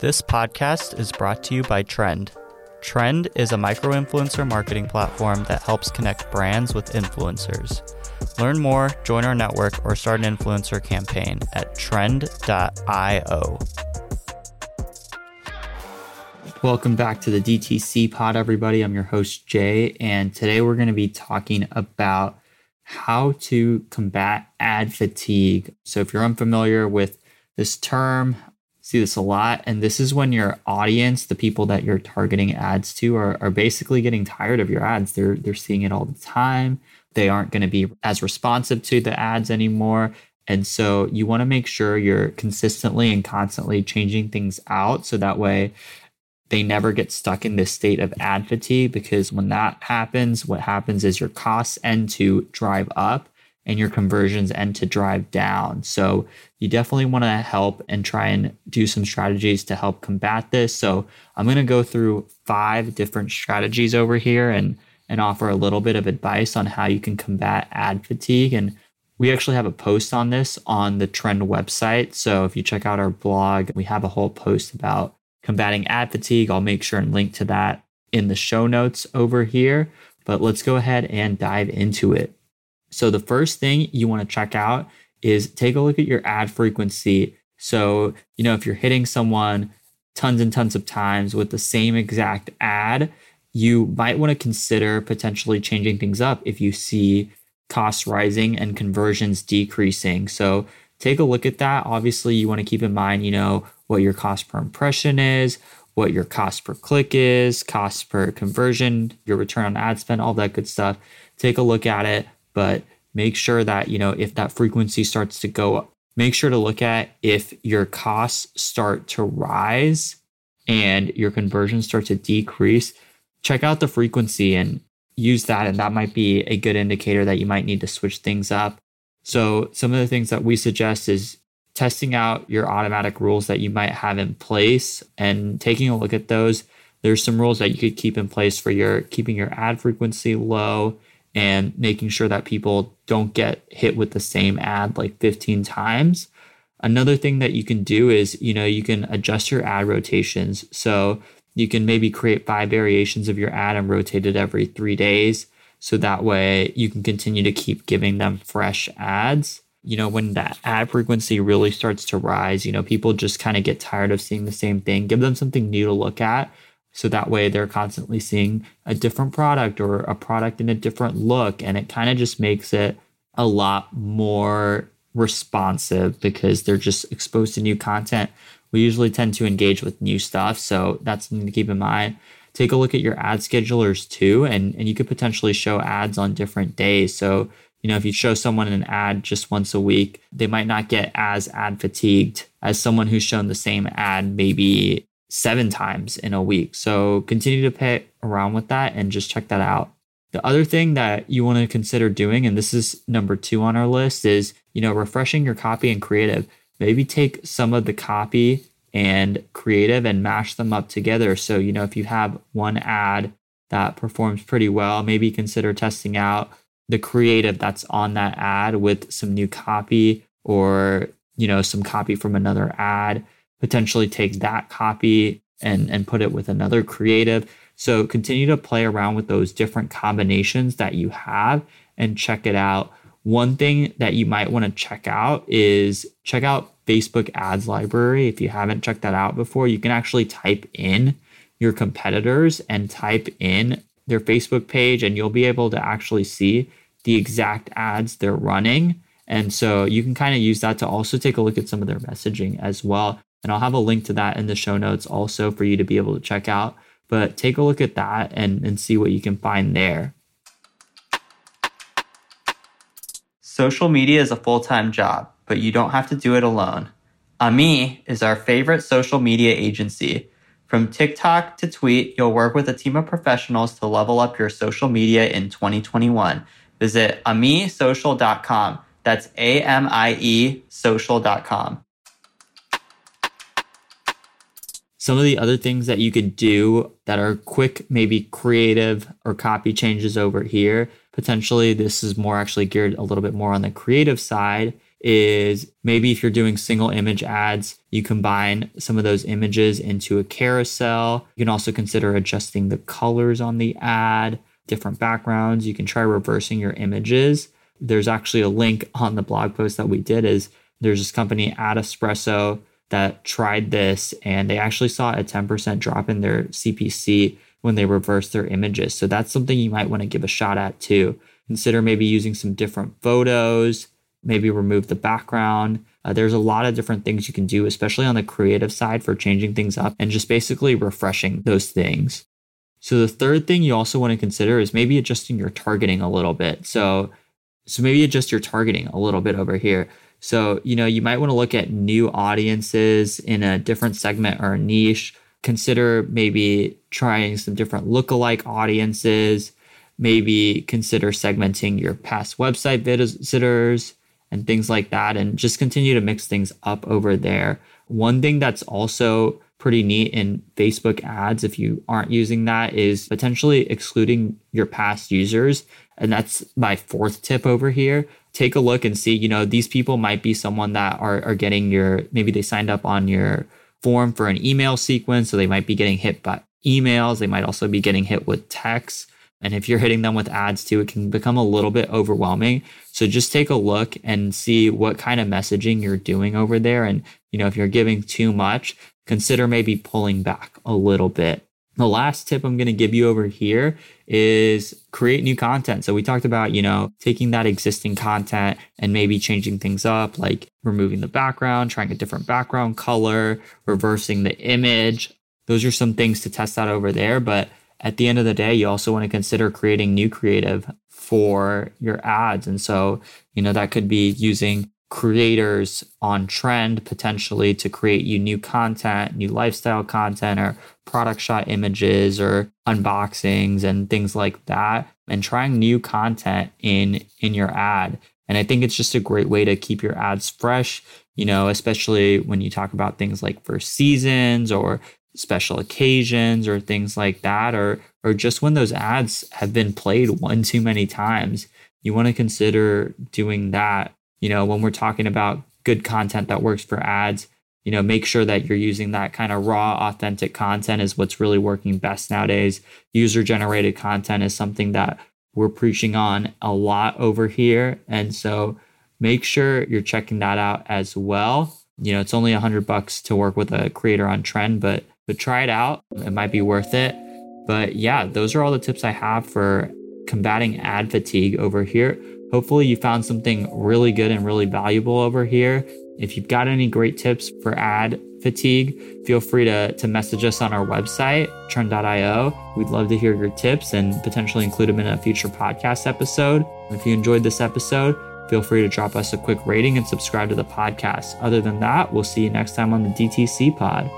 This podcast is brought to you by Trend. Trend is a micro influencer marketing platform that helps connect brands with influencers. Learn more, join our network, or start an influencer campaign at trend.io. Welcome back to the DTC pod, everybody. I'm your host, Jay, and today we're going to be talking about how to combat ad fatigue. So, if you're unfamiliar with this term, see this a lot. And this is when your audience, the people that you're targeting ads to, are, are basically getting tired of your ads. They're they're seeing it all the time. They aren't going to be as responsive to the ads anymore. And so you want to make sure you're consistently and constantly changing things out so that way they never get stuck in this state of ad fatigue because when that happens, what happens is your costs end to drive up and your conversions end to drive down. So you definitely want to help and try and do some strategies to help combat this. So I'm going to go through five different strategies over here and and offer a little bit of advice on how you can combat ad fatigue and we actually have a post on this on the Trend website. So if you check out our blog, we have a whole post about combating ad fatigue. I'll make sure and link to that in the show notes over here. But let's go ahead and dive into it. So, the first thing you want to check out is take a look at your ad frequency. So, you know, if you're hitting someone tons and tons of times with the same exact ad, you might want to consider potentially changing things up if you see costs rising and conversions decreasing. So, take a look at that. Obviously, you want to keep in mind, you know, what your cost per impression is, what your cost per click is, cost per conversion, your return on ad spend, all that good stuff. Take a look at it but make sure that, you know, if that frequency starts to go up, make sure to look at if your costs start to rise and your conversions start to decrease. Check out the frequency and use that. And that might be a good indicator that you might need to switch things up. So, some of the things that we suggest is testing out your automatic rules that you might have in place and taking a look at those. There's some rules that you could keep in place for your keeping your ad frequency low and making sure that people don't get hit with the same ad like 15 times. Another thing that you can do is, you know, you can adjust your ad rotations. So you can maybe create five variations of your ad and rotate it every three days. So that way you can continue to keep giving them fresh ads. You know, when that ad frequency really starts to rise, you know, people just kind of get tired of seeing the same thing. Give them something new to look at so that way they're constantly seeing a different product or a product in a different look. And it kind of just makes it a lot more responsive because they're just exposed to new content. We usually tend to engage with new stuff. So that's something to keep in mind. Take a look at your ad schedulers too, and, and you could potentially show ads on different days. So, you know, if you show someone an ad just once a week, they might not get as ad fatigued as someone who's shown the same ad maybe seven times in a week. So continue to play around with that and just check that out. The other thing that you want to consider doing, and this is number two on our list, is you know refreshing your copy and creative. Maybe take some of the copy and creative and mash them up together. So you know if you have one ad that performs pretty well, maybe consider testing out the creative that's on that ad with some new copy or you know some copy from another ad potentially take that copy and and put it with another creative. So continue to play around with those different combinations that you have and check it out. One thing that you might want to check out is check out facebook ads library. If you haven't checked that out before you can actually type in your competitors and type in their facebook page and you'll be able to actually see the exact ads they're running and so you can kind of use that to also take a look at some of their messaging as well and I'll have a link to that in the show notes also for you to be able to check out. But take a look at that and, and see what you can find there. Social media is a full time job, but you don't have to do it alone. Amie is our favorite social media agency. From TikTok to tweet, you'll work with a team of professionals to level up your social media in 2021. Visit amiesocial.com. That's A M I E social.com. Some of the other things that you could do that are quick, maybe creative or copy changes over here. Potentially, this is more actually geared a little bit more on the creative side. is maybe if you're doing single image ads, you combine some of those images into a carousel. You can also consider adjusting the colors on the ad, different backgrounds. You can try reversing your images. There's actually a link on the blog post that we did is there's this company Ad Espresso that tried this and they actually saw a 10% drop in their CPC when they reversed their images. So that's something you might want to give a shot at too. Consider maybe using some different photos, maybe remove the background. Uh, there's a lot of different things you can do, especially on the creative side for changing things up and just basically refreshing those things. So the third thing you also want to consider is maybe adjusting your targeting a little bit. So so maybe adjust your targeting a little bit over here. So, you know, you might want to look at new audiences in a different segment or niche. Consider maybe trying some different lookalike audiences. Maybe consider segmenting your past website visitors and things like that, and just continue to mix things up over there. One thing that's also pretty neat in Facebook ads, if you aren't using that, is potentially excluding your past users. And that's my fourth tip over here. Take a look and see, you know, these people might be someone that are, are getting your, maybe they signed up on your form for an email sequence. So they might be getting hit by emails. They might also be getting hit with texts. And if you're hitting them with ads too, it can become a little bit overwhelming. So just take a look and see what kind of messaging you're doing over there. And, you know, if you're giving too much, consider maybe pulling back a little bit. The last tip I'm going to give you over here is create new content. So we talked about, you know, taking that existing content and maybe changing things up, like removing the background, trying a different background color, reversing the image. Those are some things to test out over there. But at the end of the day, you also want to consider creating new creative for your ads. And so, you know, that could be using creators on trend potentially to create you new content, new lifestyle content, or product shot images or unboxings and things like that, and trying new content in in your ad. And I think it's just a great way to keep your ads fresh, you know, especially when you talk about things like for seasons or special occasions or things like that, or or just when those ads have been played one too many times. You want to consider doing that you know, when we're talking about good content that works for ads, you know, make sure that you're using that kind of raw, authentic content is what's really working best nowadays. User generated content is something that we're preaching on a lot over here. And so make sure you're checking that out as well. You know, it's only a hundred bucks to work with a creator on trend, but but try it out. It might be worth it. But yeah, those are all the tips I have for combating ad fatigue over here. Hopefully, you found something really good and really valuable over here. If you've got any great tips for ad fatigue, feel free to, to message us on our website, trend.io. We'd love to hear your tips and potentially include them in a future podcast episode. If you enjoyed this episode, feel free to drop us a quick rating and subscribe to the podcast. Other than that, we'll see you next time on the DTC pod.